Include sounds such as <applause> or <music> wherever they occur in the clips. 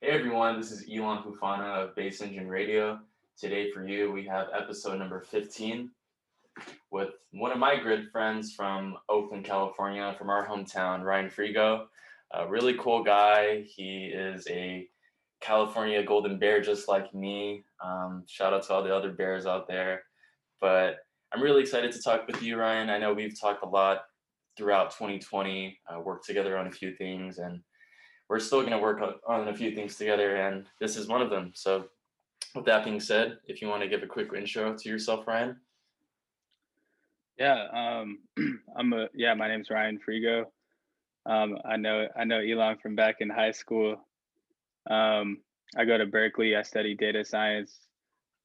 Hey everyone, this is Elon Fufana of Base Engine Radio. Today for you, we have episode number 15 with one of my good friends from Oakland, California, from our hometown, Ryan Frigo. A really cool guy. He is a California Golden Bear just like me. Um, shout out to all the other bears out there. But I'm really excited to talk with you, Ryan. I know we've talked a lot throughout 2020, uh, worked together on a few things, and we're still going to work on a few things together, and this is one of them. So, with that being said, if you want to give a quick intro to yourself, Ryan. Yeah, um, <clears throat> I'm a yeah. My name's Ryan Frigo. Um, I know I know Elon from back in high school. Um, I go to Berkeley. I study data science.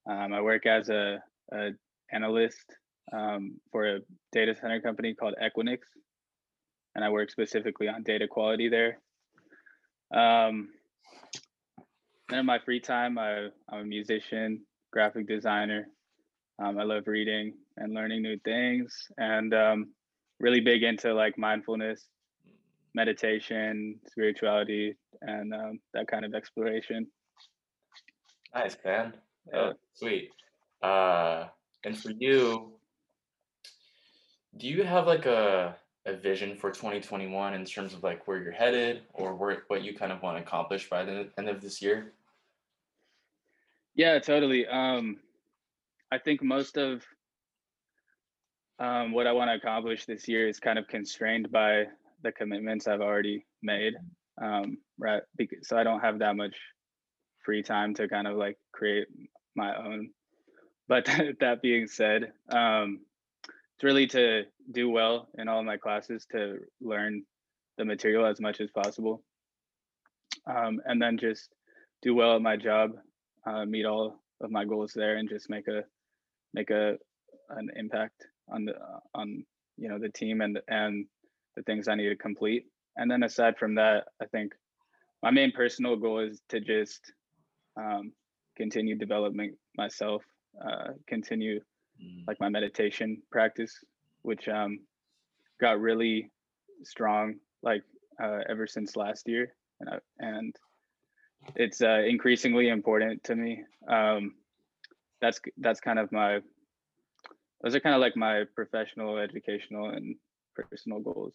Um, I work as a, a analyst um, for a data center company called Equinix, and I work specifically on data quality there. Um, and in my free time, I, I'm a musician, graphic designer. Um, I love reading and learning new things, and um, really big into like mindfulness, meditation, spirituality, and um, that kind of exploration. Nice, man. Yeah. Oh, sweet. Uh, and for you, do you have like a a vision for 2021 in terms of like where you're headed or where, what you kind of want to accomplish by the end of this year? Yeah, totally. Um, I think most of um, what I want to accomplish this year is kind of constrained by the commitments I've already made. Um, right. Because, so I don't have that much free time to kind of like create my own. But <laughs> that being said, um, really to do well in all my classes to learn the material as much as possible. Um, and then just do well at my job uh, meet all of my goals there and just make a make a an impact on the on you know the team and and the things i need to complete. And then aside from that i think my main personal goal is to just um, continue developing myself uh, continue mm. like my meditation practice, which um, got really strong like uh, ever since last year, and I, and it's uh, increasingly important to me. Um, that's that's kind of my those are kind of like my professional, educational, and personal goals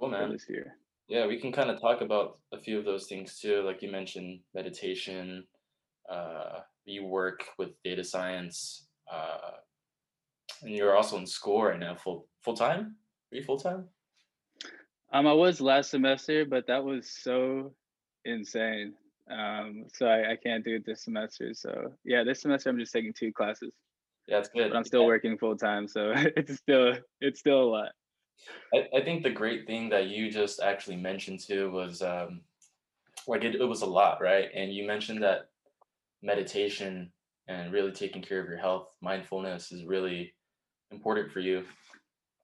cool, man. this year. Yeah, we can kind of talk about a few of those things too. Like you mentioned, meditation. Uh, you work with data science. Uh, and you're also in school right now, full full time. Are you full time? Um, I was last semester, but that was so insane. Um, so I, I can't do it this semester. So yeah, this semester I'm just taking two classes. Yeah, that's good. But I'm still yeah. working full time, so <laughs> it's still it's still a lot. I, I think the great thing that you just actually mentioned too was um like it, it was a lot, right? And you mentioned that meditation and really taking care of your health, mindfulness is really important for you.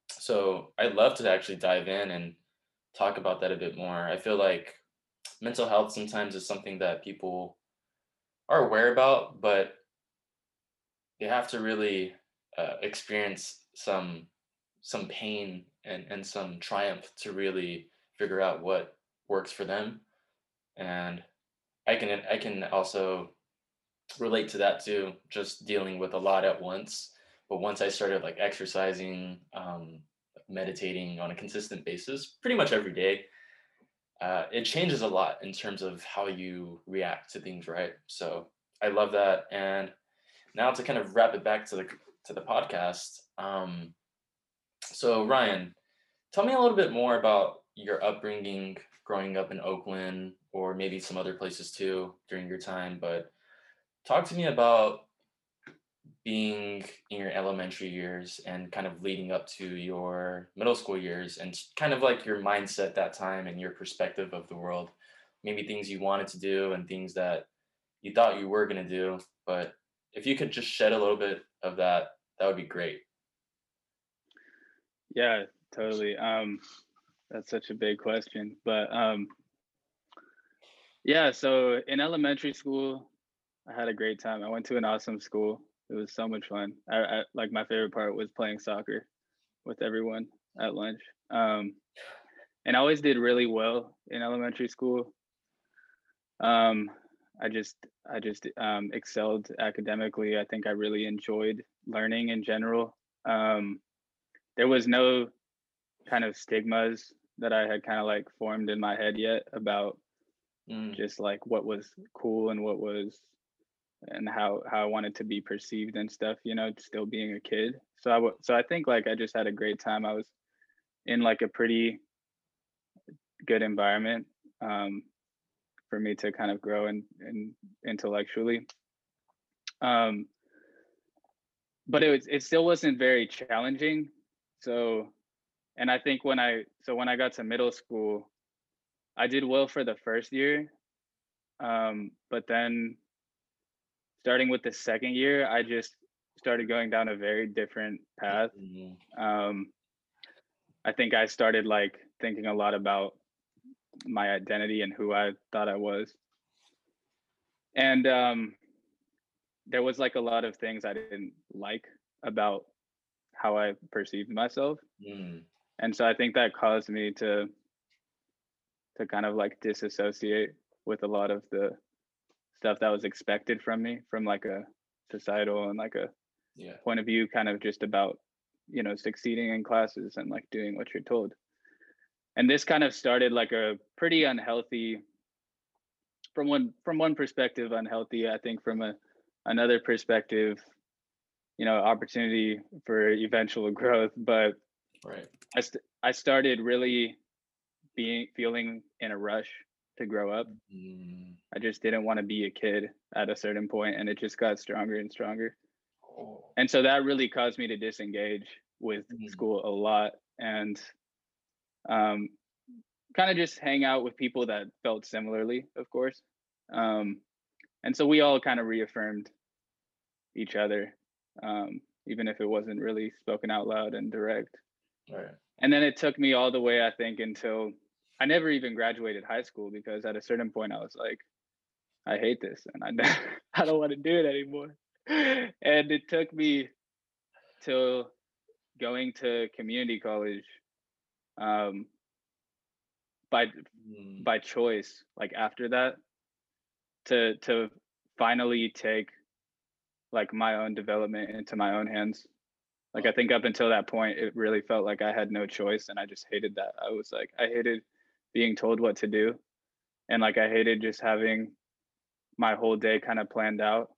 So I'd love to actually dive in and talk about that a bit more. I feel like mental health sometimes is something that people are aware about, but they have to really uh, experience some some pain and, and some triumph to really figure out what works for them. And I can I can also relate to that too, just dealing with a lot at once but once I started like exercising, um, meditating on a consistent basis, pretty much every day, uh, it changes a lot in terms of how you react to things, right? So I love that. And now to kind of wrap it back to the to the podcast. Um, so Ryan, tell me a little bit more about your upbringing, growing up in Oakland, or maybe some other places too during your time. But talk to me about being in your elementary years and kind of leading up to your middle school years and kind of like your mindset that time and your perspective of the world. Maybe things you wanted to do and things that you thought you were going to do but if you could just shed a little bit of that that would be great. Yeah totally. Um that's such a big question but um yeah so in elementary school i had a great time. I went to an awesome school it was so much fun. I, I like my favorite part was playing soccer with everyone at lunch. Um, and I always did really well in elementary school. Um, I just I just um, excelled academically. I think I really enjoyed learning in general. Um, there was no kind of stigmas that I had kind of like formed in my head yet about Mm, just like what was cool and what was and how how I wanted to be perceived and stuff, you know, still being a kid. So I w- so I think like I just had a great time. I was in like a pretty good environment um, for me to kind of grow and and intellectually. Um, but it was it still wasn't very challenging. So and I think when I so when I got to middle school, I did well for the first year. Um, but then starting with the second year, I just started going down a very different path. mm, Um, I think I started like thinking a lot about my identity and who I thought I was. And um, there was like a lot of things I didn't like about how I perceived myself. mm, And so I think that caused me to to kind of like disassociate with a lot of the stuff that was expected from me from like a societal and like a yeah. point of view kind of just about you know succeeding in classes and like doing what you're told and this kind of started like a pretty unhealthy from one from one perspective unhealthy i think from a another perspective you know opportunity for eventual <laughs> growth but Right. i st- i started really being feeling in a rush to grow up. Mm, i just didn't want to be a kid at a certain point and it just got stronger and stronger. Oh, and so that really caused me to disengage with Mm. school a lot and um, kind of just hang out with people that felt similarly of course. Um, and so we all kind of reaffirmed each other um, even if it wasn't really spoken out loud and direct. Right. and then it took me all the way i think until i never even graduated high school because at a certain point i was like i hate this and i, <laughs> don't- I don't want to do it anymore. And it took me till going to community college um, by Mm, by choice like after that to to finally take like my own development into my own hands. Like i think up until that point it really felt like i had no choice and i just hated that. I was like i hated being told what to do and like i hated just having my whole day kind of planned out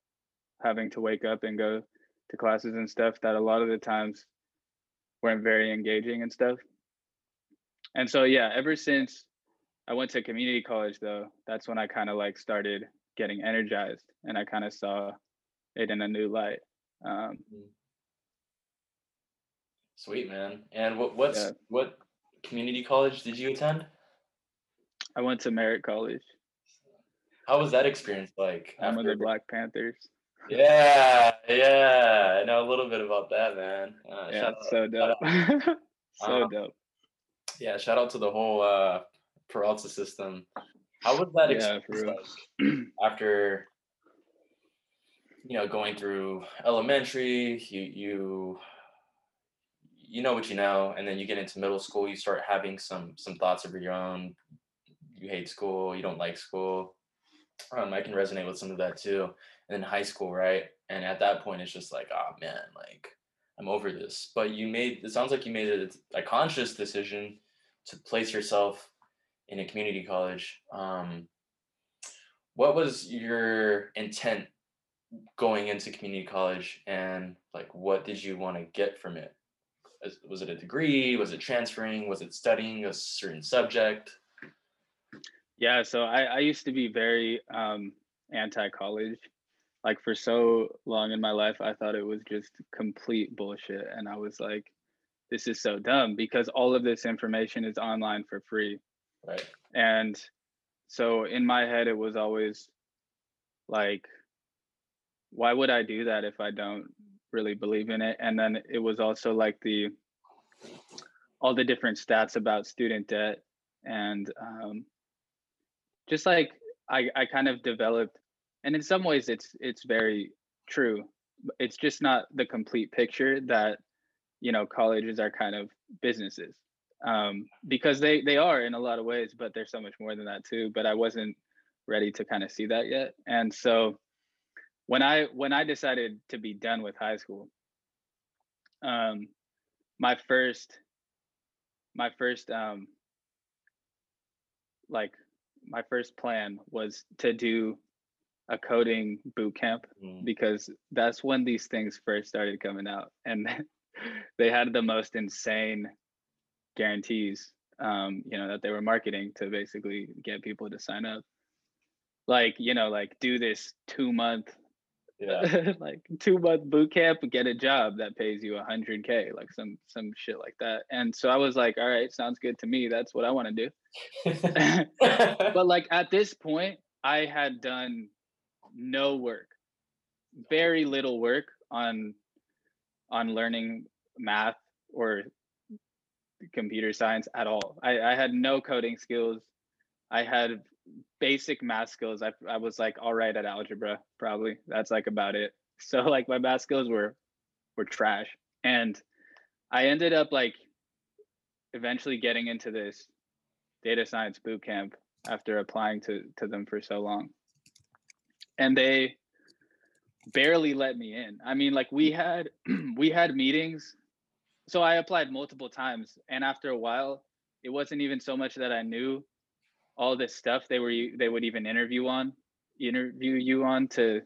having to wake up and go to classes and stuff that a lot of the times weren't very engaging and stuff and so yeah ever since I went to community college though. That's when I kind of like started getting energized and I kind of saw it in a new light. Um, Sweet man. And what what's Yeah. what community college did you attend? I went to Merritt College. How was that experience like? I'm with the Black Panthers. Yeah, yeah. I know a little bit about that, man. Uh, Yeah, it's out- <laughs> so dope. so Uh, dope. yeah, shout out to the whole uh Peralta system. How was that Yeah, experience real. like after you know going through elementary, you you you know what you know, and then you get into middle school, you start having some some thoughts of your own. You hate school, you don't like school. Um, I can resonate with some of that too. And then high school, right? And at that point, it's just like, oh man, like I'm over this. But you made it sounds like you made it a conscious decision to place yourself in a community college. Um, what was your intent going into community college, and like what did you want to get from it? Was it a degree? Was it transferring? Was it studying a certain subject? Yeah, so I, I used to be very um, anti-college. Like for so long in my life, I thought it was just complete bullshit, and I was like, "This is so dumb," because all of this information is online for free. Right. And so in my head, it was always like, why would I do that if I don't really believe in it? And then it was also like the all the different stats about student debt and um, just like I, I kind of developed and in some ways it's it's very true it's just not the complete picture that you know colleges are kind of businesses um, because they they are in a lot of ways but there's so much more than that too but i wasn't ready to kind of see that yet. And so when I when I decided to be done with high school, um, my first my first um like my first plan was to do a coding boot camp Mm. because that's when these things first started coming out and <laughs> they had the most insane guarantees um you know that they were marketing to basically get people to sign up like you know like do this two month Yeah. <laughs> like two month boot camp get a job that pays you a hundred k like some some shit like that. And so i was like all right sounds good to me. That's what i want to do. <laughs> But like at this point i had done no work very little work on on learning math or computer science at all. I, I had no coding skills. I had basic math skills I, I was like all right at algebra probably. That's like about it. <laughs> So like my math skills were were trash. And i ended up like eventually getting into this data science boot camp after applying to to them for so long. And they barely let me in. I mean like we had <clears throat> we had meetings. So i applied multiple times. And after a while it wasn't even so much that i knew all this stuff they were they would even interview on interview you on to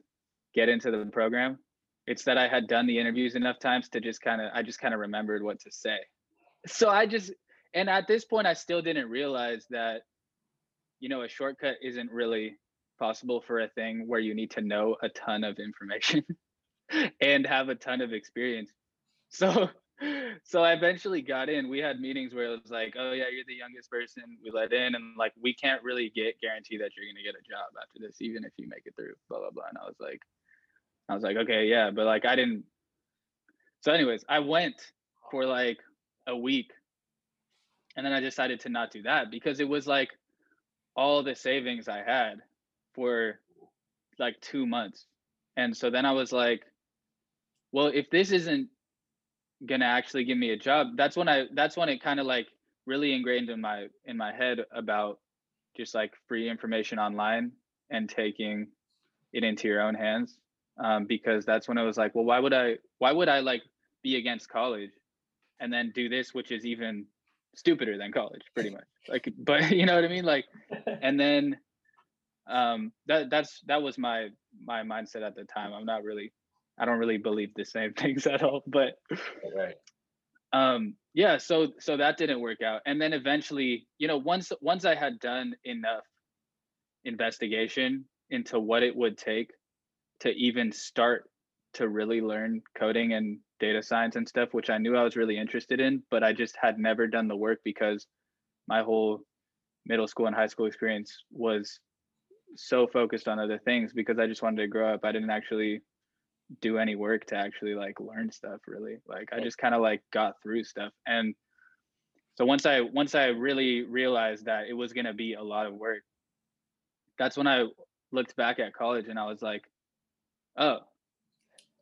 get into the program. It's that i had done the interviews enough times to just kind of i just kind of remembered what to say. So i just and at this point i still didn't realize that you know a shortcut isn't really possible for a thing where you need to know a ton of information <laughs> and have a ton of experience. So <laughs> so i eventually got in. We had meetings where it was like oh yeah you're the youngest person we let in and like we can't really get guarantee that you're to get a job after this even if you make it through blah blah blah and i was like i was like okay yeah but like i didn't so anyways i went for like a week and then i decided to not do that because it was like all the savings i had for like two months and so then i was like well if this isn't gonna actually give me a job. That's when i that's when it kind of like really ingrained in my in my head about just like free information online and taking it into your own hands. Um, because that's when I was like well why would i why would i like be against college and then do this which is even stupider than college pretty much? Like <laughs> but you know what i mean? Like <laughs> and then um that that's that was my my mindset at the time. I'm not really i don't really believe the same <laughs> things at all but right. um yeah so so that didn't work out and then eventually you know once once i had done enough investigation into what it would take to even start to really learn coding and data science and stuff which i knew i was really interested in but i just had never done the work because my whole middle school and high school experience was so focused on other things because i just wanted to grow up i didn't actually do any work to actually like learn stuff really like i just kind of like got through stuff and so once i once i really realized that it was going to be a lot of work that's when i looked back at college and i was like oh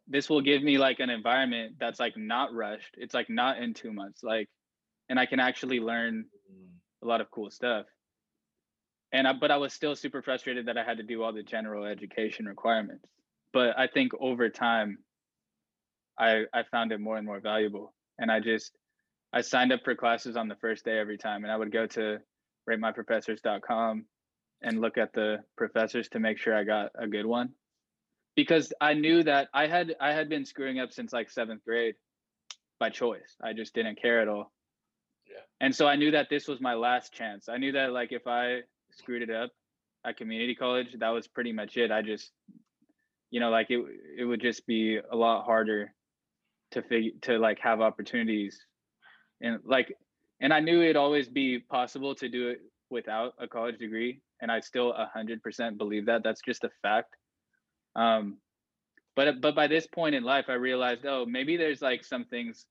this will give me like an environment that's like not rushed it's like not in two months like and i can actually learn Mm. a lot of cool stuff. And I, but i was still super frustrated that i had to do all the general education requirements but i think over time i i found it more and more valuable. And i just i signed up for classes on the first day every time and i would go to ratemyprofessors.com and look at the professors to make sure i got a good one. Because i knew that i had i had been screwing up since like seventh grade by choice. I just didn't care at all. Yeah. and so i knew that this was my last chance. I knew that like if i screwed it up at community college that was pretty much it. I just you know like it it would just be a lot harder to figure to like have opportunities. And like and i knew it'd always be possible to do it without a college degree and i still 100% believe that. That's just a fact. Um but but by this point in life i realized oh maybe there's like some things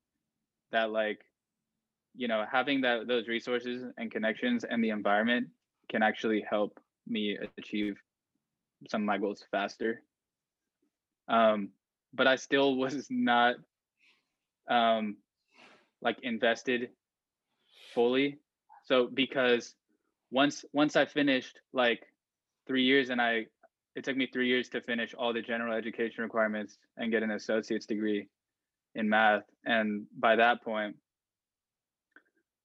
that like you know having that those resources and connections and the environment can actually help me achieve some of my goals faster um but i still <laughs> was not um like invested fully so because once once i finished like three years and I it took me three years to finish all the general education requirements and get an associate's degree in math. And by that point,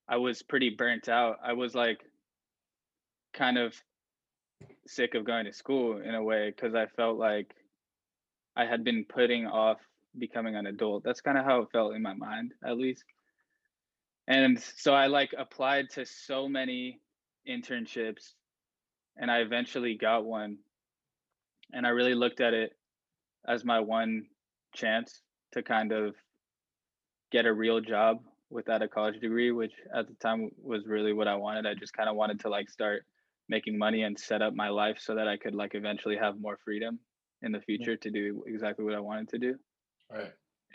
I was pretty burnt out. I was like kind of sick of going to school in a way because I felt like I had been putting off becoming an adult. That's kind of how it felt in my mind, at least. And so I like applied to so many internships and I eventually got one. And I really looked at it as my one chance to kind of get a real job without a college degree, which at the time was really what I wanted. I just kind of wanted to like start making money and set up my life so that I could like eventually have more freedom in the future to do exactly what I wanted to do. Right.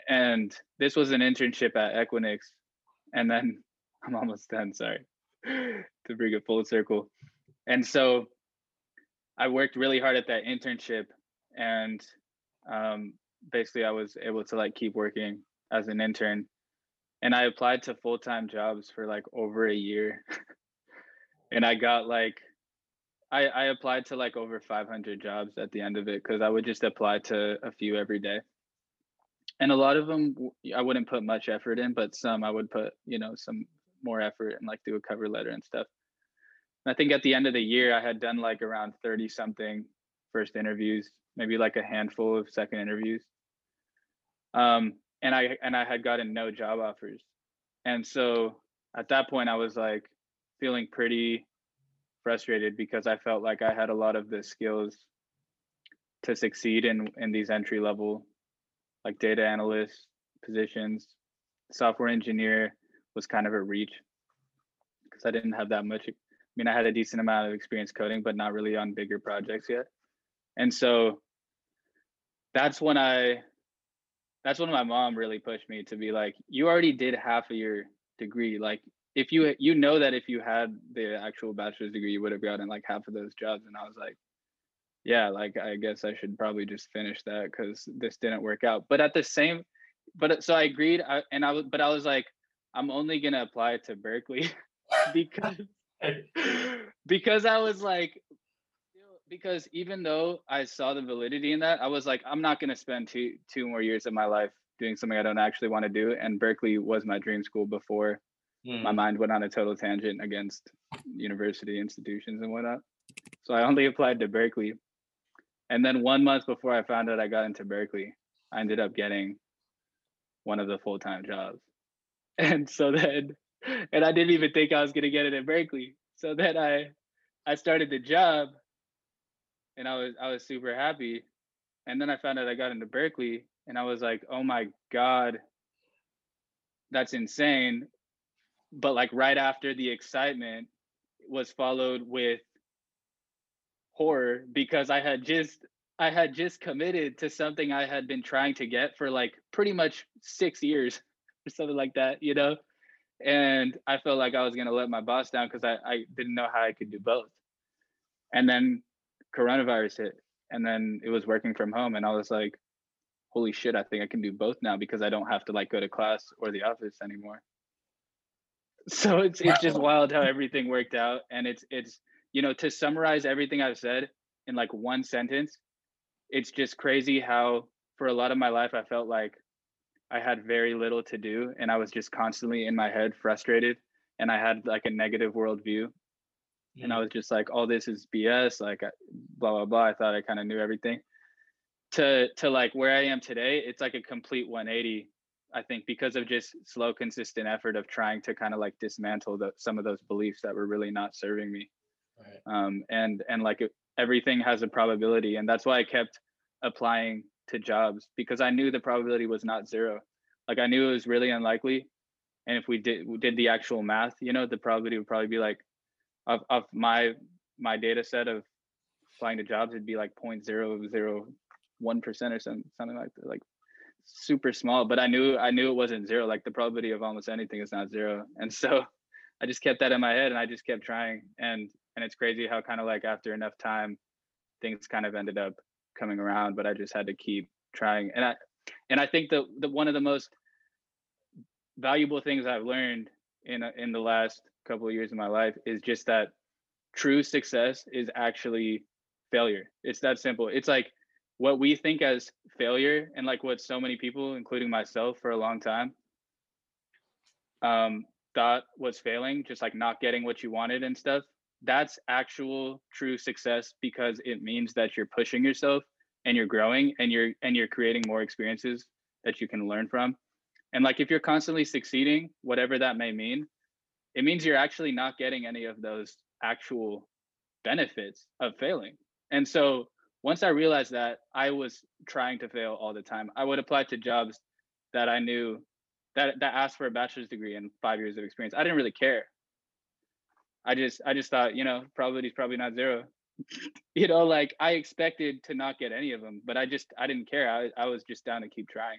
And this was an internship at Equinix. And then <laughs> I'm almost done, sorry, <laughs> to bring it full circle. And so I worked really hard at that internship and um, basically I was able to like keep working as an intern and I applied to full-time jobs for like over a year. <laughs> and I got like I, I applied to like over 500 jobs at the end of it because I would just apply to a few every day. And a lot of them I wouldn't put much effort in, but some I would put, you know, some more effort and like do a cover letter and stuff. And I think at the end of the year, I had done like around 30 something first interviews, maybe like a handful of second interviews. Um, and I and I had gotten no job offers. And so at that point I was like feeling pretty frustrated because I felt like I had a lot of the skills to succeed in in these entry level like data analyst positions. Software engineer was kind of a reach because I didn't have that much. I mean, I had a decent amount of experience coding, but not really on bigger projects yet. And so that's when I that's when my mom really pushed me to be like, you already did half of your degree. Like if you you know that if you had the actual bachelor's degree, you would have gotten like half of those jobs. And I was like, yeah, like I guess I should probably just finish that because this didn't work out. But at the same, but uh, so I agreed, I, and I but I was like, I'm only gonna apply to Berkeley <laughs> because <laughs> because I was like, because even though I saw the validity in that, I was like, I'm not gonna spend two two more years of my life doing something I don't actually want to do. And Berkeley was my dream school before my Mm, mind went on a total tangent against university institutions and whatnot. So I only applied to Berkeley. And then one month before I found out I got into Berkeley, I ended up getting one of the full time jobs. <laughs> And so then, and I didn't even think I was gonna get it at Berkeley. So then I, I started the job, and I was I was super happy. And then I found out I got into Berkeley, and I was like, oh my god, that's insane but like right after the excitement was followed with horror because I had just I had just committed to something I had been trying to get for like pretty much 6 years <laughs> or something like that, you know? And I felt like I was to let my boss down cuz I I didn't know how I could do both. And then coronavirus hit and then it was working from home and I was like holy shit, I think I can do both now because I don't have to like go to class or the office anymore so it's it's just wild how everything worked out and it's it's you know to summarize everything i've said in like one sentence it's just crazy how for a lot of my life i felt like i had very little to do and i was just constantly in my head frustrated and i had like a negative worldview and i mm, was just like all this is bs like blah blah blah i thought i kind of knew everything. To to like where i am today it's like a complete 180 I think because of just slow, consistent effort of trying to kind of like dismantle the, some of those beliefs that were really not serving me. right. Um, and and like it- everything has a probability, and that's why I kept applying to jobs because I knew the probability was not zero. Like I knew it was really unlikely, and if we did we did the actual math, you know, the probability would probably be like of of my my data set of applying to jobs, it'd be like 0.001 percent or something something like that, like super small, but I knew I knew it wasn't zero. Like the probability of almost anything is not zero. <laughs> And so I just kept that in my head and I just kept trying. And and it's crazy how kind of like after enough time things kind of ended up coming around, but I just had to keep trying. And I and I think that the one of the most valuable things I've learned in in the last couple of years of my life is just that true success is actually failure. It's that simple. It's like what we think as failure and like what so many people, including myself for a long time, um, thought was failing, just like not getting what you wanted and stuff. That's actual true success because it means that you're pushing yourself and you're growing and you're and you're creating more experiences that you can learn from. And like if you're constantly succeeding, whatever that may mean, it means you're actually not getting any of those actual benefits of failing. And so once I realized that I was trying to fail all the time, I would apply to jobs that I knew that that asked for a bachelor's degree and five years of experience. I didn't really care. I just I just thought, you know, probability is probably not zero. <laughs> you know, like I expected to not get any of them, but I just I didn't care. I I was just down to keep trying.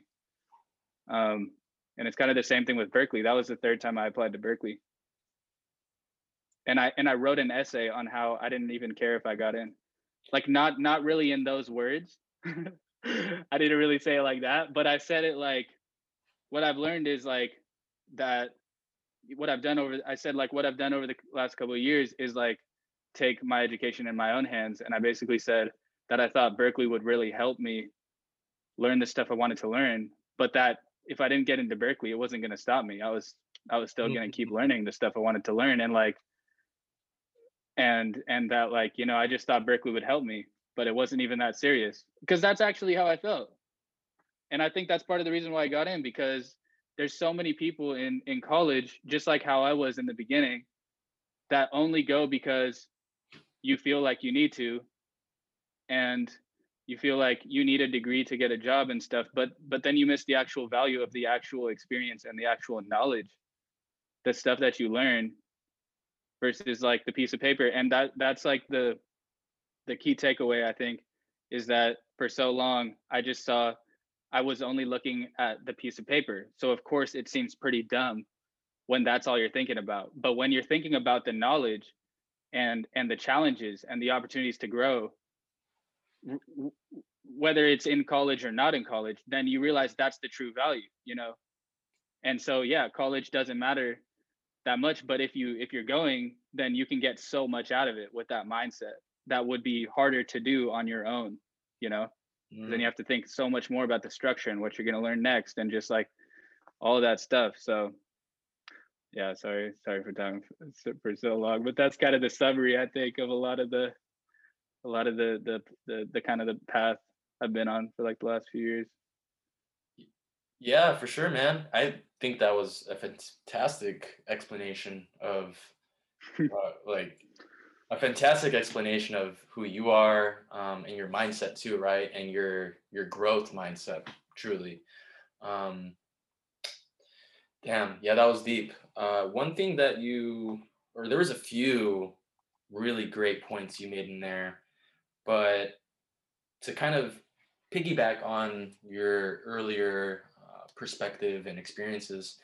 Um, and it's kind of the same thing with Berkeley. That was the third time I applied to Berkeley. And I and I wrote an essay on how I didn't even care if I got in. Like not not really in those words. <laughs> I didn't really say it like that, but I said it like what I've learned is like that what I've done over I said like what I've done over the last couple of years is like take my education in my own hands and I basically said that I thought Berkeley would really help me learn the stuff I wanted to learn but that if I didn't get into Berkeley it wasn't going to stop me I was I was still going to keep mm-hmm. learning the stuff I wanted to learn and like and and that like you know I just thought Berkeley would help me but it wasn't even that serious because that's actually how I felt and I think that's part of the reason why I got in because there's so many people in in college, just like how I was in the beginning, that only go because you feel like you need to, and you feel like you need a degree to get a job and stuff. But but then you miss the actual value of the actual experience and the actual knowledge, the stuff that you learn, versus like the piece of paper. And that that's like the the key takeaway I think is that for so long I just saw I was only looking at the piece of paper. So of course it seems pretty dumb when that's all you're thinking about. But when you're thinking about the knowledge and and the challenges and the opportunities to grow whether it's in college or not in college, then you realize that's the true value, you know. And so yeah, college doesn't matter that much, but if you if you're going, then you can get so much out of it with that mindset that would be harder to do on your own, you know mm. then you have to think so much more about the structure and what you're going to learn next and just like all of that stuff so yeah sorry sorry for talking for so long but that's kind of the summary i think of a lot of the a lot of the the the, the kind of the path i've been on for like the last few years yeah for sure man i think that was a fantastic explanation of <laughs> uh, like a fantastic explanation of who you are um, and your mindset too, right? And your your growth mindset, truly. Um, damn, yeah, that was deep. Uh, one thing that you, or there was a few really great points you made in there, but to kind of piggyback on your earlier perspective and experiences,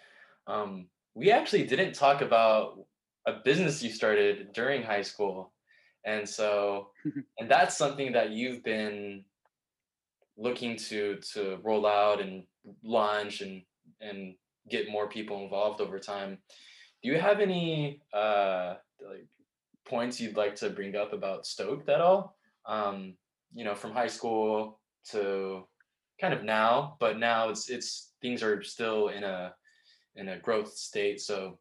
um, we actually didn't talk about a business you started during high school. And so, <laughs> and that's something that you've been looking to to roll out and launch and and get more people involved over time. Do you have any uh like points you'd like to bring up about stOAKed at all? Um, you know, from high school to kind of now, but now it's it's things are still in a in a growth state. So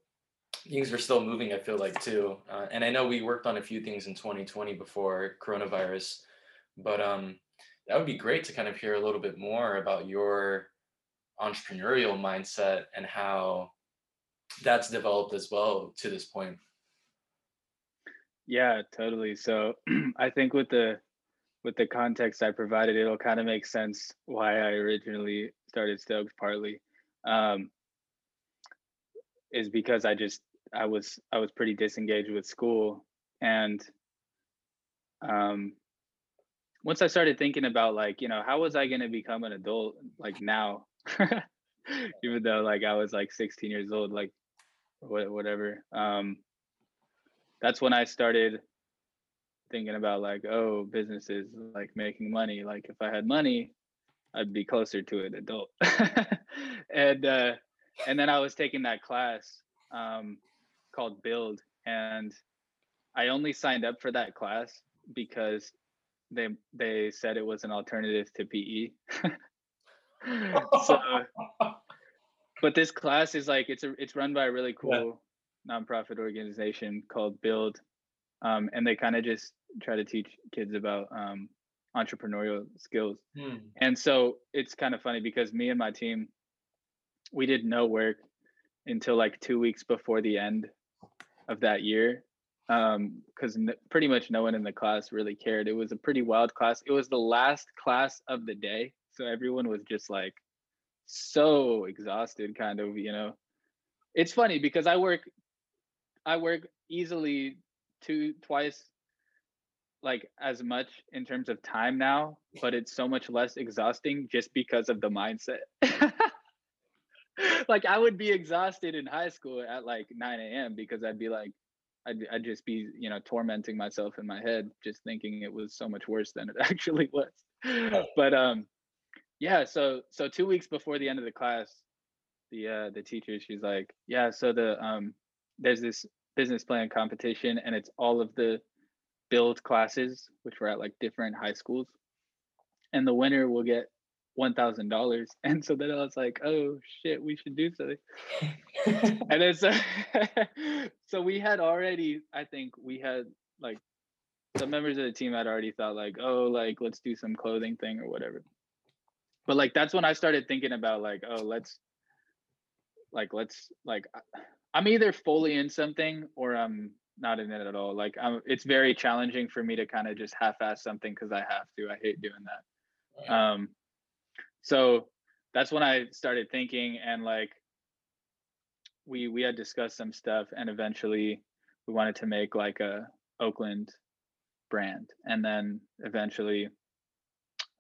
things are still moving i feel like too uh, and i know we worked on a few things in 2020 before coronavirus but um that would be great to kind of hear a little bit more about your entrepreneurial mindset and how that's developed as well to this point yeah totally so <clears throat> i think with the with the context i provided it'll kind of make sense why i originally started stokes partly um, is because I just I was I was pretty disengaged with school and um once I started thinking about like, you know, how was I going to become an adult like now? <laughs> Even though like I was like 16 years old like whatever. Um that's when I started thinking about like, oh, businesses like making money. Like if I had money, I'd be closer to an adult. <laughs> and uh and then I was taking that class um, called Build, and I only signed up for that class because they they said it was an alternative to PE. <laughs> so, but this class is like it's a it's run by a really cool yeah. nonprofit organization called Build, um, and they kind of just try to teach kids about um, entrepreneurial skills. Hmm. And so it's kind of funny because me and my team, we did no work until like two weeks before the end of that year because um, n- pretty much no one in the class really cared. It was a pretty wild class. It was the last class of the day, so everyone was just like so exhausted, kind of. You know, it's funny because I work, I work easily two twice like as much in terms of time now, but it's so much less exhausting just because of the mindset. <laughs> like I would be exhausted in high school at like 9 a.m. because I'd be like, I'd, I'd just be, you know, tormenting myself in my head, just thinking it was so much worse than it <laughs> actually was. but um, yeah. So so two weeks before the end of the class, the uh, the teacher she's like, yeah. So the um, there's this business plan competition, and it's all of the build classes, which were at like different high schools, and the winner will get one thousand dollars. <laughs> And so then I was like, oh shit, we should do something. <laughs> and then so <laughs> so we had already, I think we had like some members of the team had already thought like, oh, like let's do some clothing thing or whatever. But like that's when I started thinking about like, oh, let's like let's like I'm either fully in something or I'm not in it at all. Like I'm, it's very challenging for me to kind of just half-ass something because I have to. I hate doing that. Um, so that's when I started thinking, and like we we had discussed some stuff, and eventually we wanted to make like a Oakland brand, and then eventually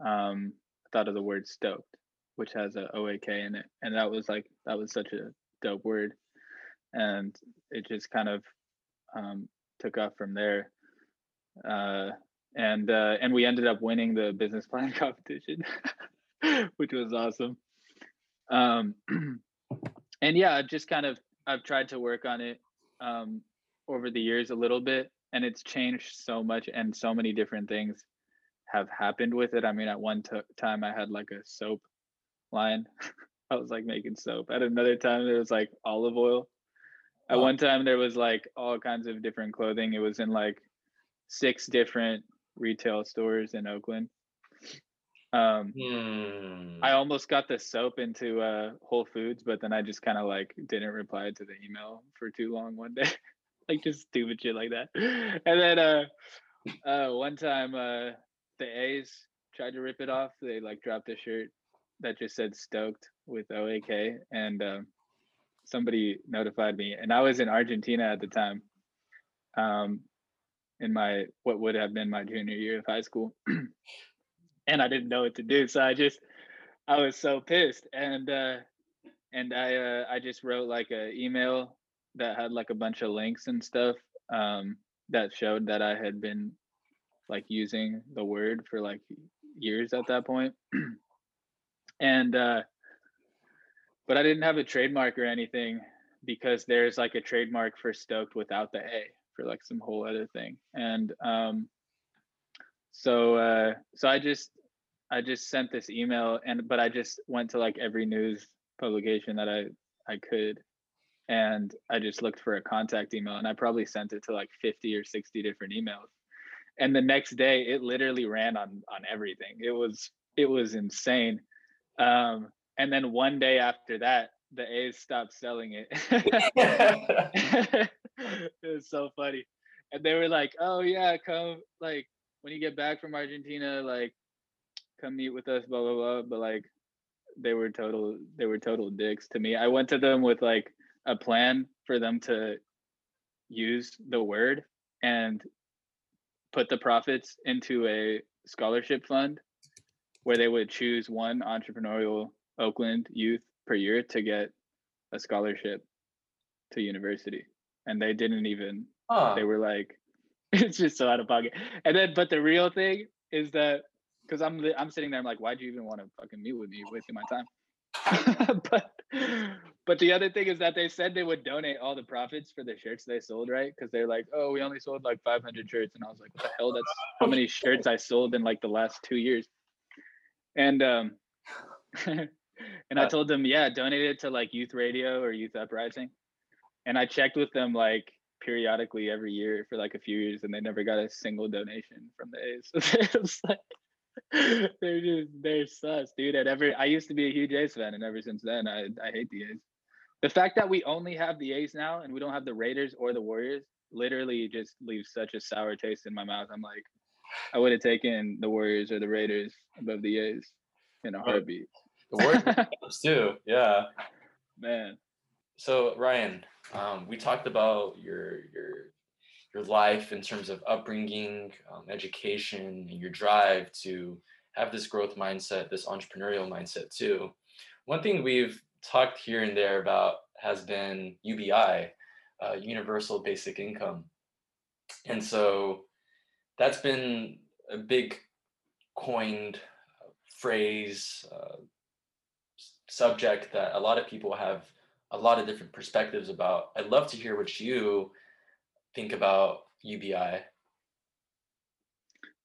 um, I thought of the word stoked, which has a OAK in it, and that was like that was such a dope word, and it just kind of um, took off from there. Uh, and uh, and we ended up winning the business plan <laughs> competition, which was awesome. Um, <clears throat> and yeah, I've just kind of I've tried to work on it um, over the years a little bit, and it's changed so much, and so many different things have happened with it. I mean, at one t- time I had like a soap line. <laughs> I was like making soap. At another time there was like olive oil. At one time, there was like all kinds of different clothing. It was in like six different retail stores in Oakland. Um, hmm. I almost got the soap into uh, Whole Foods, but then I just kind of like didn't reply to the email for too long one day, <laughs> like just stupid shit like that. And then uh, uh, one time, uh, the A's tried to rip it off. They like dropped a shirt that just said "stoked" with OAK, and um, somebody notified me, and I was in Argentina at the time, um, in my what would have been my junior year of high school, <clears throat> and I didn't know what to do, so I just I was so pissed, and uh, and I uh, I just wrote like an email that had like a bunch of links and stuff um, that showed that I had been like using the word for like years at that point. <clears throat> and uh but I didn't have a trademark or anything because there's like a trademark for stoked without the A for like some whole other thing. And um, so uh, so I just I just sent this email and but I just went to like every news publication that I I could and I just looked for a contact email and I probably sent it to like 50 or 60 different emails. And the next day it literally ran on on everything. It was it was insane. Um, and then one day after that, the A's stopped selling it. <laughs> <laughs> it was so funny. And they were like, "Oh yeah, come like when you get back from Argentina, like come meet with us, blah blah blah." But like they were total they were total dicks to me. I went to them with like a plan for them to use the word and put the profits into a scholarship fund where they would choose one entrepreneurial Oakland youth per year to get a scholarship to university. And they didn't even, huh. they were like, <laughs> it's just so out of pocket. And then, but the real thing is that, because I'm I'm sitting there, I'm like, why'd you even want to fucking meet with me, wasting my time? <laughs> but but the other thing is that they said they would donate all the profits for the shirts they sold, right? Because they're like, oh, we only sold like 500 shirts, and I was like, what the hell? That's how many shirts I sold in like the last two years. And um, <laughs> <laughs> and I told them, yeah, donate it to like Youth Radio or Youth Uprising. And I checked with them like periodically every year for like a few years, and they never got a single donation from the A's. <laughs> like <laughs> they're just they're sus, dude. And ever I used to be a huge A's fan, and ever since then, I I hate the A's. The fact that we only have the A's now and we don't have the Raiders or the Warriors literally just leaves such a sour taste in my mouth. I'm like, I would have taken the Warriors or the Raiders above the A's in a heartbeat. The Warriors <laughs> are too. Yeah. Man. So Ryan, um, we talked about your your your life in terms of upbringing, um, education, and your drive to have this growth mindset, this entrepreneurial mindset too. One thing we've talked here and there about has been UBI, uh, Universal Basic Income, and so that's been a big coined uh, phrase, uh, subject that a lot of people have a lot of different perspectives about. I'd love to hear what you think about UBI.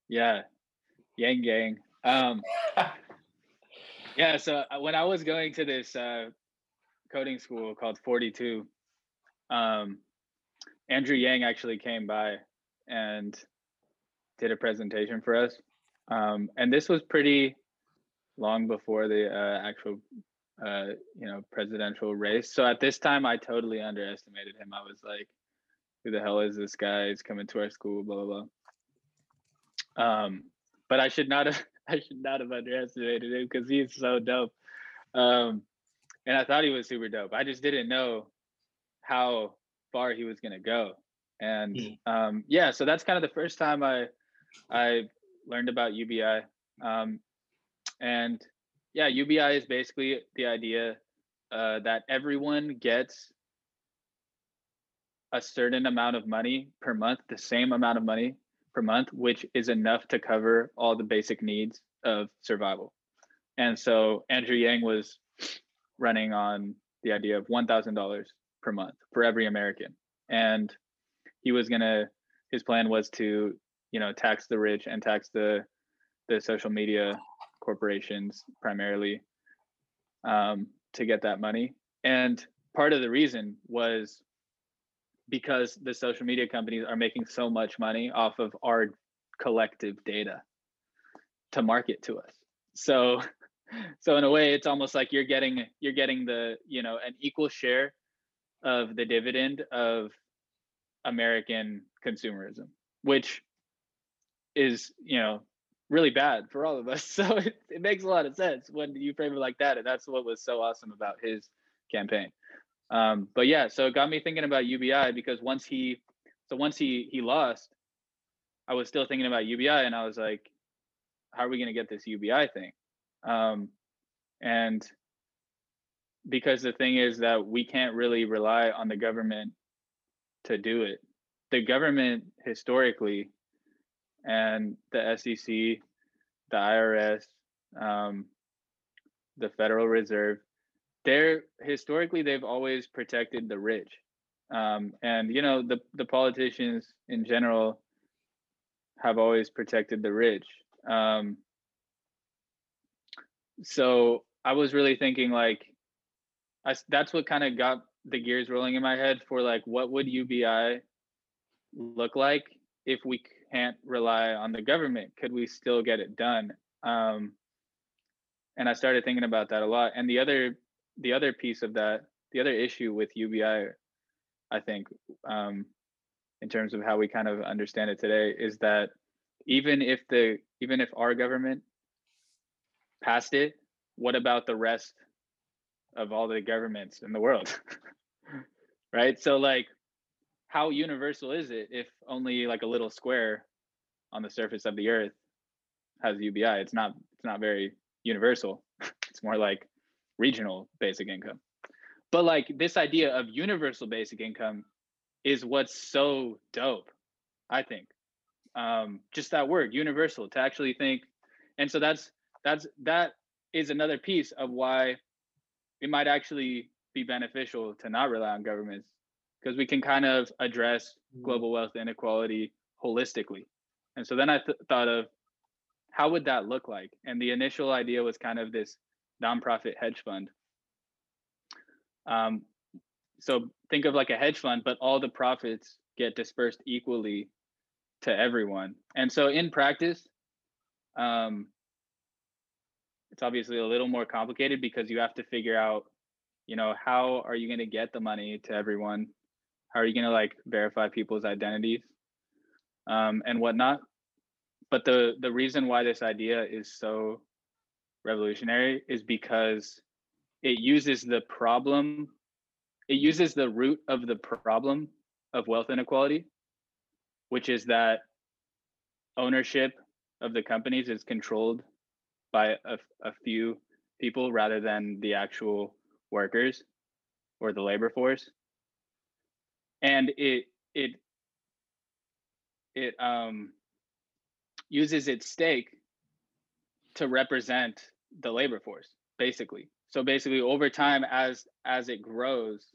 Yeah. Yang gang. Um <laughs> yeah, so uh, when I was going to this uh coding school called 42, um Andrew Yang actually came by and did a presentation for us. Um and this was pretty long before the uh, actual uh you know presidential race. So at this time I totally underestimated him. I was like who the hell is this guy? He's coming to our school, blah blah blah. Um, but I should not have <laughs> I should not have underestimated him because he's so dope. Um, and I thought he was super dope. I just didn't know how far he was gonna go. And Mm. um, yeah, so that's kind of the first time I I learned about UBI. Um, and yeah, UBI is basically the idea uh, that everyone gets a certain amount of money per month, the same amount of money per month, which is enough to cover all the basic needs of survival. And so Andrew Yang was running on the idea of $1,000 per month for every American. And he was going to, his plan was to, you know, tax the rich and tax the, the social media corporations primarily um, to get that money. And part of the reason was because the social media companies are making so much money off of our collective data to market to us. So so in a way it's almost like you're getting you're getting the, you know, an equal share of the dividend of American consumerism, which is, you know, really bad for all of us. <laughs> So it, it makes a lot of sense when you frame it like that. And that's what was so awesome about his campaign. Um, but yeah, so it got me thinking about UBI because once he, so once he he lost, I was still thinking about UBI, and I was like, how are we going to get this UBI thing? Um, and because the thing is that we can't really rely on the government to do it. The government historically, and the SEC, the IRS, um, the Federal Reserve, they're historically they've always protected the rich. Um, and you know the the politicians in general have always protected the rich. Um, so i was really thinking like I, that's what kind of got the gears rolling in my head for like what would ubi look like if we can't rely on the government could we still get it done um, and i started thinking about that a lot and the other the other piece of that, the other issue with UBI, I think, um, in terms of how we kind of understand it today, is that even if the even if our government passed it, what about the rest of all the governments in the world? <laughs> right? So like how universal is it if only like a little square on the surface of the earth has UBI? It's not it's not very universal. <laughs> It's more like regional basic income. But like this idea of universal basic income is what's so dope, I think. Um, just that word, universal, to actually think. And so that's that's that is another piece of why it might actually be beneficial to not rely on governments because we can kind of address Mm. global wealth inequality holistically. And so then I th- thought of how would that look like? And the initial idea was kind of this nonprofit hedge fund. Um, so think of like a hedge fund, but all the profits get dispersed equally to everyone. And so in practice, um, it's obviously a little more complicated because you have to figure out, you know, how are you going to get the money to everyone? How are you going to like verify people's identities um, and whatnot? But the the reason why this idea is so revolutionary is because it uses the problem, it uses the root of the problem of wealth inequality, which is that ownership of the companies is controlled by a, a few people rather than the actual workers or the labor force and it it it um uses its stake to represent the labor force basically. So basically over time as as it grows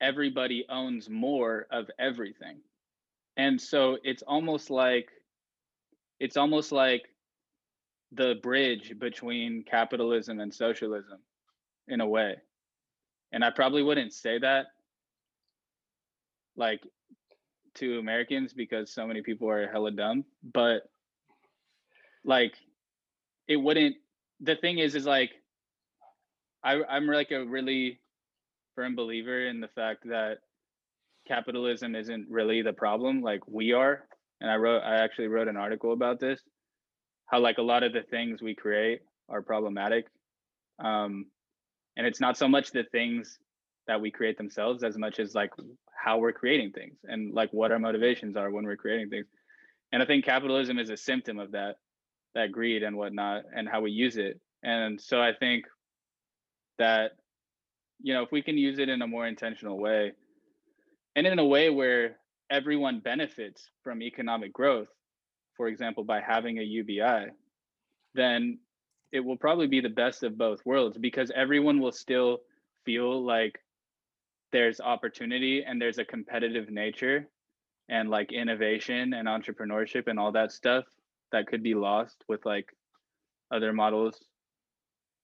everybody owns more of everything. And so it's almost like it's almost like the bridge between capitalism and socialism in a way. And i probably wouldn't say that like to americans because so many people are hella dumb but like it wouldn't the thing is is like I, i'm like a really firm believer in the fact that capitalism isn't really the problem like we are and i wrote i actually wrote an article about this how like a lot of the things we create are problematic um and it's not so much the things that we create themselves as much as like how we're creating things and like what our motivations are when we're creating things. And i think capitalism is a symptom of that that greed and whatnot and how we use it. And so i think that you know if we can use it in a more intentional way and in a way where everyone benefits from economic growth for example by having a ubi then it will probably be the best of both worlds because everyone will still feel like there's opportunity and there's a competitive nature and like innovation and entrepreneurship and all that stuff that could be lost with like other models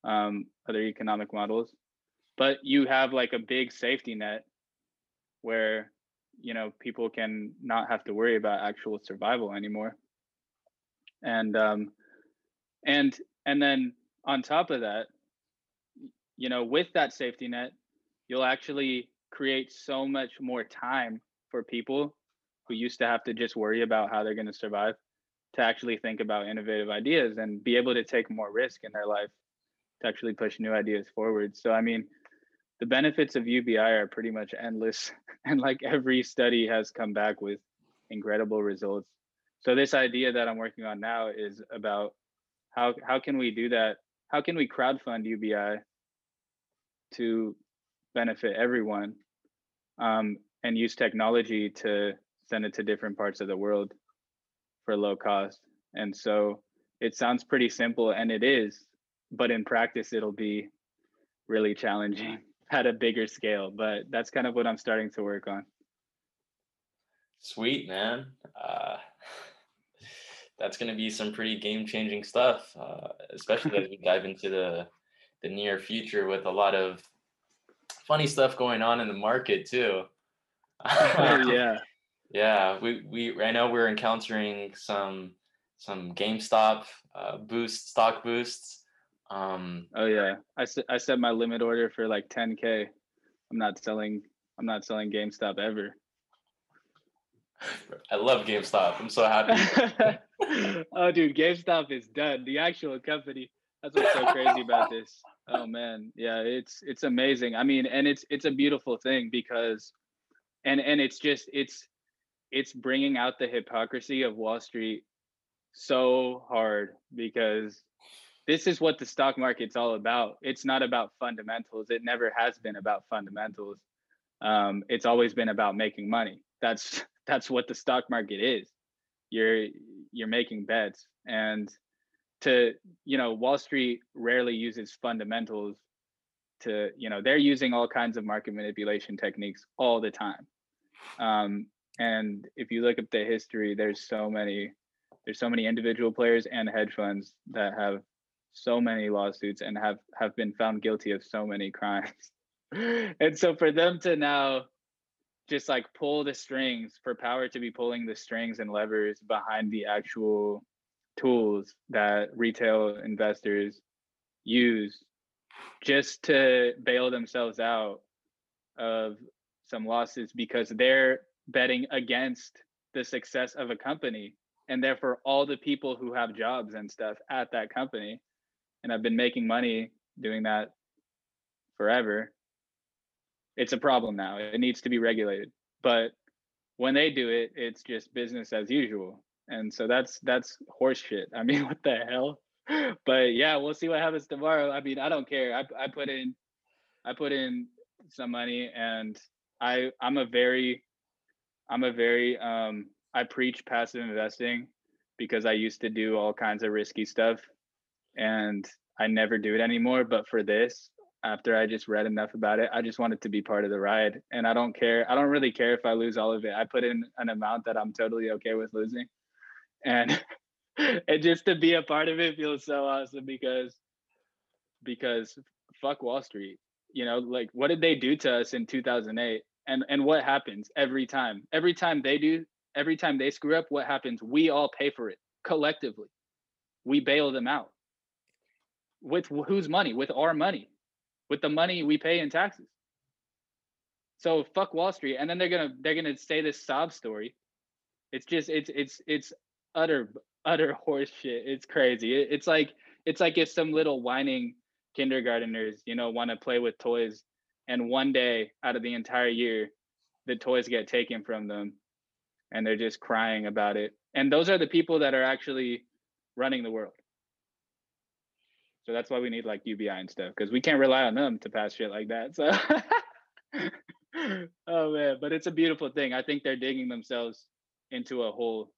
um other economic models. But you have like a big safety net where you know people can not have to worry about actual survival anymore. And um and and then on top of that you know with that safety net you'll actually create so much more time for people who used to have to just worry about how they're going to survive to actually think about innovative ideas and be able to take more risk in their life to actually push new ideas forward. So i mean the benefits of ubi are pretty much endless <laughs> and like every study has come back with incredible results. So this idea that i'm working on now is about how how can we do that? How can we crowdfund ubi to benefit everyone um, and use technology to send it to different parts of the world for low cost. And so it sounds pretty simple and it is but in practice it'll be really challenging <laughs> at a bigger scale but that's kind of what i'm starting to work on. Sweet man. Uh, <laughs> that's going to be some pretty game changing stuff, uh, especially as we <laughs> dive into the the near future with a lot of funny stuff going on in the market too. <laughs> yeah yeah, we we I know we're encountering some some GameStop uh, boost stock boosts. Um, oh yeah I, set, I set my limit order for like 10k i'm not selling i'm not selling gamestop ever <laughs> I love GameStop. I'm so happy. <laughs> oh, dude, GameStop is done. The actual company. That's what's so crazy about this. Oh man, yeah, it's it's amazing. I mean, and it's it's a beautiful thing because, and and it's just it's it's bringing out the hypocrisy of Wall Street so hard because this is what the stock market's all about. It's not about fundamentals. It never has been about fundamentals. Um, it's always been about making money. That's <laughs> that's what the stock market is you're you're making bets and to you know wall street rarely uses fundamentals to you know they're using all kinds of market manipulation techniques all the time. Um, and if you look at the history there's so many there's so many individual players and hedge funds that have so many lawsuits and have have been found guilty of so many <laughs> crimes. And so for them to now just like pull the strings for power to be pulling the strings and levers behind the actual tools that retail investors use just to bail themselves out of some losses because they're betting against the success of a company and therefore all the people who have jobs and stuff at that company. And i've been making money doing that forever. It's a problem now. It needs to be regulated. But when they do it it's just business as usual and so that's that's horseshit i mean <laughs> what the hell but yeah we'll see what happens tomorrow i mean i don't care i, I put in i put in some money and i i'm a very i'm a very um I preach passive investing because I used to do all kinds of risky stuff and I never do it anymore. But for this, after I just read enough about it, I just wanted to be part of the ride. And I don't care. I don't really care if I lose all of it. I put in an amount that I'm totally okay with losing. And <laughs> and just to be a part of it feels so awesome because because fuck Wall Street. You know, like what did they do to us in 2008? And and what happens every time? Every time they do every time they screw up, what happens? We all pay for it collectively. We bail them out. With whose money? With our money, with the money we pay in taxes. So fuck Wall Street, and then they're gonna they're gonna say this sob story. It's just it's it's it's utter utter <laughs> horse shit. It's crazy. It, it's like it's like if some little whining kindergarteners, you know, want to play with toys, and one day out of the entire year, the toys get taken from them and they're just crying about it. And those are the people that are actually running the world. So that's why we need like UBI and stuff because we can't rely on them to pass shit like that. So, <laughs> oh man, but it's a beautiful thing. I think they're digging themselves into a hole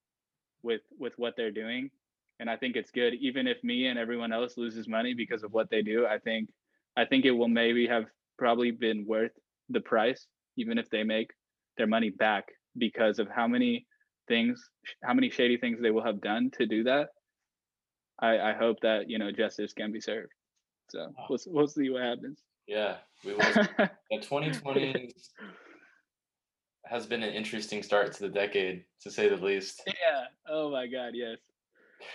with with what they're doing, and I think it's good. Even if me and everyone else loses money because of what they do, I think I think it will maybe have probably been worth the price, even if they make their money back because of how many things, how many shady things they will have done to do that. I, I hope that you know justice can be served. So we'll we'll see what happens. Yeah, we <laughs> will. yeah, 2020 has been an interesting start to the decade, to say the least. Yeah. Oh my God. Yes.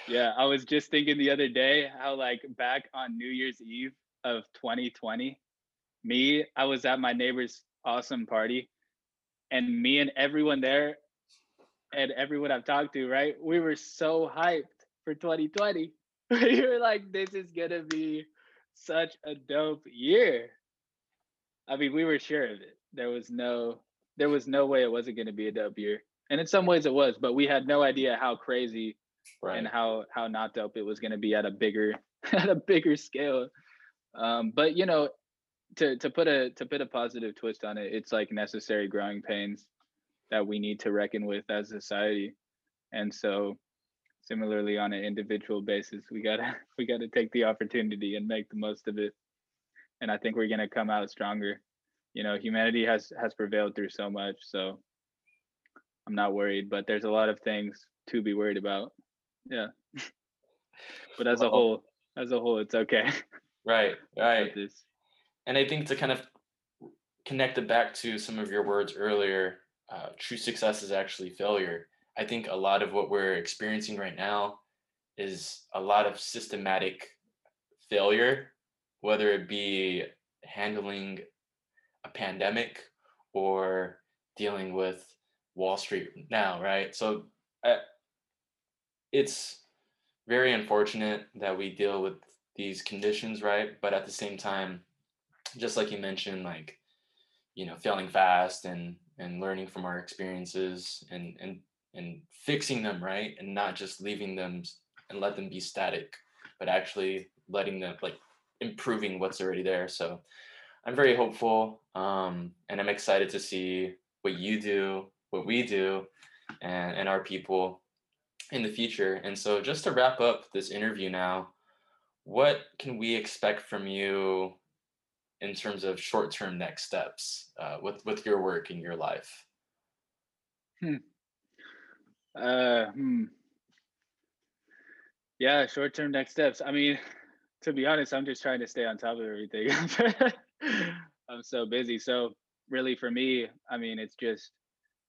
Yeah, I was just thinking the other day how like back on New Year's Eve of 2020, me, I was at my neighbor's awesome party and me and everyone there and everyone I've talked to, right? We were so hyped for 2020. <laughs> we were like, this is gonna be such a dope year. I mean, we were sure of it. There was no there was no way it wasn't gonna be a dope year. And in some ways it was, but we had no idea how crazy right. and how how not dope it was gonna be at a bigger <laughs> at a bigger scale. Um, but you know, to to put a to put a positive twist on it, it's like necessary growing pains that we need to reckon with as a society. And so similarly on an individual basis, we gotta <laughs> we gotta take the opportunity and make the most of it. And I think we're gonna come out stronger. You know, humanity has has prevailed through so much, so I'm not worried, but there's a lot of things to be worried about. Yeah. <laughs> but as well, a whole, as a whole, it's okay. <laughs> Right, right and I think to kind of connect it back to some of your words earlier, uh, true success is actually failure. I think a lot of what we're experiencing right now is a lot of systematic failure, whether it be handling a pandemic or dealing with Wall Street now, right? So uh, it's very unfortunate that we deal with these conditions, right? But at the same time, just like you mentioned, like you know, failing fast and and learning from our experiences and and and fixing them right and not just leaving them and let them be static but actually letting them like improving what's already there so i'm very hopeful um, and i'm excited to see what you do what we do and, and our people in the future and so just to wrap up this interview now what can we expect from you in terms of short-term next steps uh, with with your work and your life? Hmm. Uh, hmm. Yeah, short-term next steps. I mean, to be honest, I'm just trying to stay on top of everything. <laughs> <laughs> I'm so busy. So really for me, I mean, it's just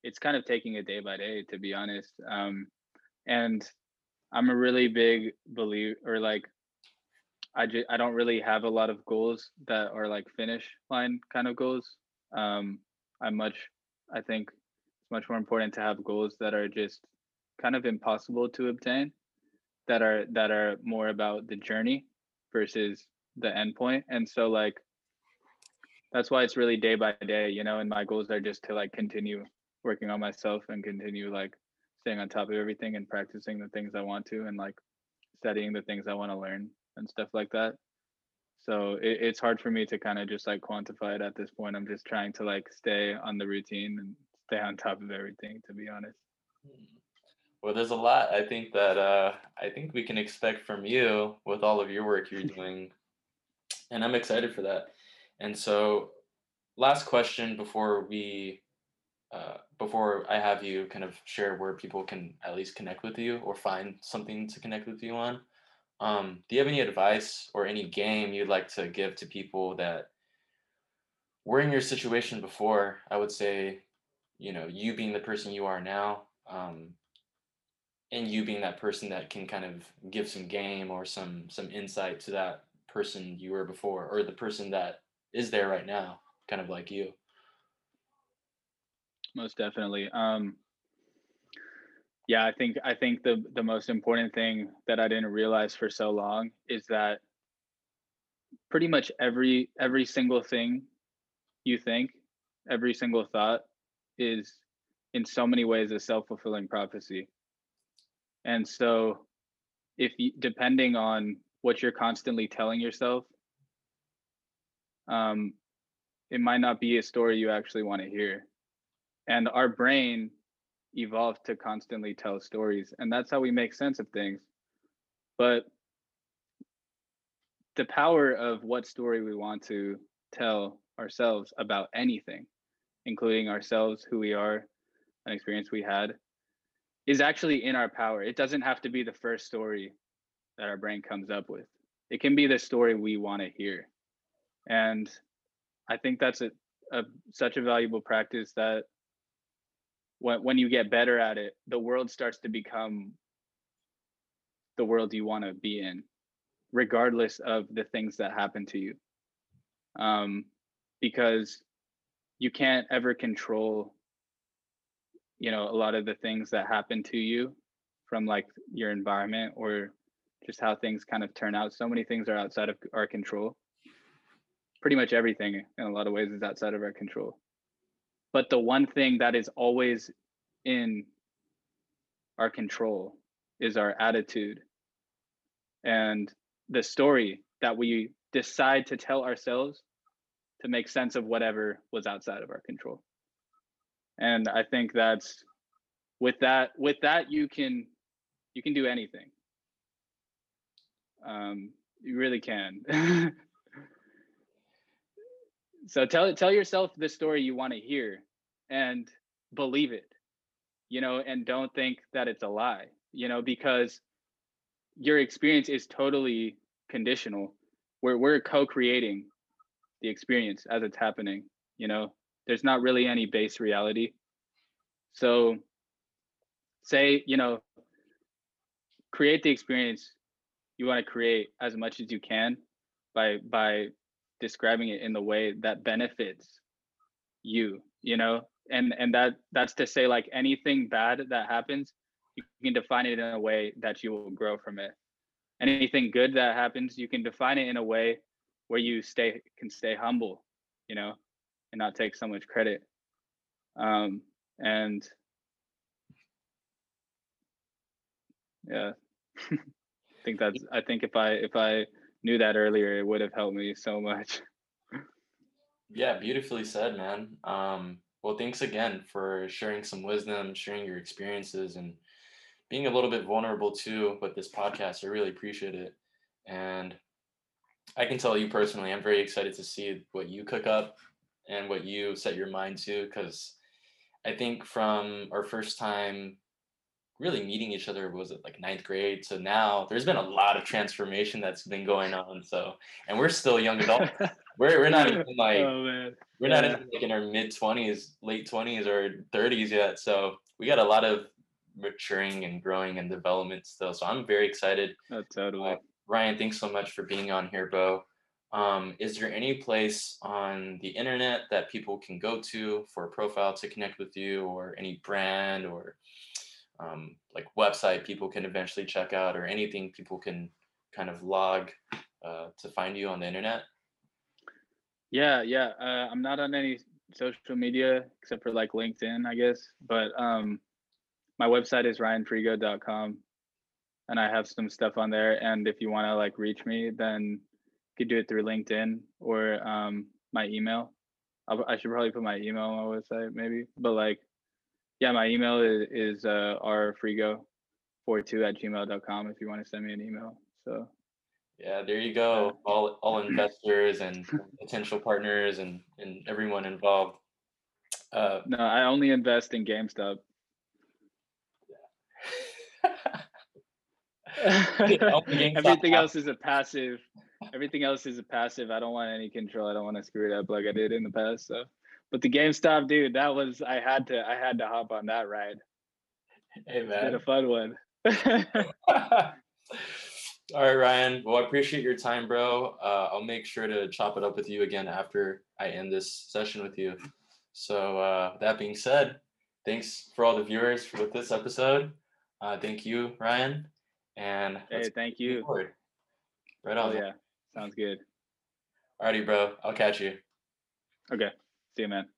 it's kind of taking it day by day, to be honest. Um, and I'm a really big believer, or like, I just I don't really have a lot of goals that are like finish line kind of goals. Um, I'm much, I think, it's much more important to have goals that are just kind of impossible to obtain, that are that are more about the journey versus the endpoint. And so like that's why it's really day by day, you know, and my goals are just to like continue working on myself and continue like staying on top of everything and practicing the things I want to and like studying the things I want to learn and stuff like that. So it, it's hard for me to kind of just like quantify it at this point. I'm just trying to like stay on the routine and stay on top of everything, to be honest. Hmm. Well, there's a lot I think that uh, I think we can expect from you with all of your work you're doing, and I'm excited for that. And so, last question before we uh, before I have you kind of share where people can at least connect with you or find something to connect with you on. Um, do you have any advice or any game you'd like to give to people that were in your situation before? I would say, you know, you being the person you are now, um, and you being that person that can kind of give some game or some some insight to that person you were before, or the person that is there right now, kind of like you most definitely. Um, yeah, I think I think the the most important thing that I didn't realize for so long is that pretty much every every single thing you think, every single thought is in so many ways a self-fulfilling prophecy. And so if you depending on what you're constantly telling yourself, um, it might not be a story you actually want to hear. And our brain evolved to constantly tell stories and that's how we make sense of things. But the power of what story we want to tell ourselves about anything including ourselves who we are an experience we had is actually in our power. It doesn't have to be the first story that our brain comes up with. It can be the story we want to hear and i think that's a, a such a valuable practice that when when you get better at it, the world starts to become the world you want to be in, regardless of the things that happen to you. Um, because you can't ever control, you know, a lot of the things that happen to you from like your environment or just how things kind of turn out. So many things are outside of our control. Pretty much everything in a lot of ways is outside of our control. But the one thing that is always in our control is our attitude and the story that we decide to tell ourselves to make sense of whatever was outside of our control. And I think that's with that with that you can you can do anything. Um, you really can. <laughs> so tell tell yourself the story you want to hear and believe it you know and don't think that it's a lie you know because your experience is totally conditional. We're, we're co-creating the experience as it's happening you know? There's not really any base reality. So say you know create the experience you want to create as much as you can by by describing it in the way that benefits you you know? And and that that's to say like anything bad that happens you can define it in a way that you will grow from it. Anything good that happens you can define it in a way where you stay can stay humble you know and not take so much credit. Um and yeah. <laughs> I think that's i think if i if i knew that earlier it would have helped me so much Yeah, beautifully said, man. Um, well, thanks again for sharing some wisdom, sharing your experiences, and being a little bit vulnerable too with this podcast. I really appreciate it. And I can tell you personally, I'm very excited to see what you cook up and what you set your mind to because I think from our first time really meeting each other was it like ninth grade? So now there's been a lot of transformation that's been going on so and we're still young adults. <laughs> We're, we're not even like oh we're not yeah. even like in our mid 20s late 20s or 30s yet so we got a lot of maturing and growing and development still so i'm very excited. Oh, totally. uh, ryan thanks so much for being on here bo um, is there any place on the internet that people can go to for a profile to connect with you or any brand or um, like website people can eventually check out or anything people can kind of log uh, to find you on the internet Yeah, yeah. Uh, I'm not on any social media except for like LinkedIn, I guess. But um, my website is ryanfrigo.com, and I have some stuff on there. And if you want to like reach me, then you could do it through LinkedIn or um, my email. I'll, I should probably put my email on my website, maybe. But like, yeah, my email is, is uh, rfrigo42 at gmail.com if you want to send me an email. So yeah there you go all all <clears throat> investors and <laughs> potential partners and and everyone involved uh, no, I only invest in GameStop. <laughs> <laughs> Everything else is a passive. Everything else is a passive. I don't want any control. I don't want to screw it up like I did in the past. So, but the GameStop, dude, that was I had to I had to hop on that ride. hey It's man been a fun one. <laughs> All right, Ryan. Well, I appreciate your time, bro. Uh, I'll make sure to chop it up with you again after I end this session with you. So, uh, that being said, thanks for all the viewers for this episode. Uh, thank you, Ryan. And hey, thank you. forward. Right Oh on. yeah, sounds good. Alrighty, bro. I'll catch you. Okay, see you, man.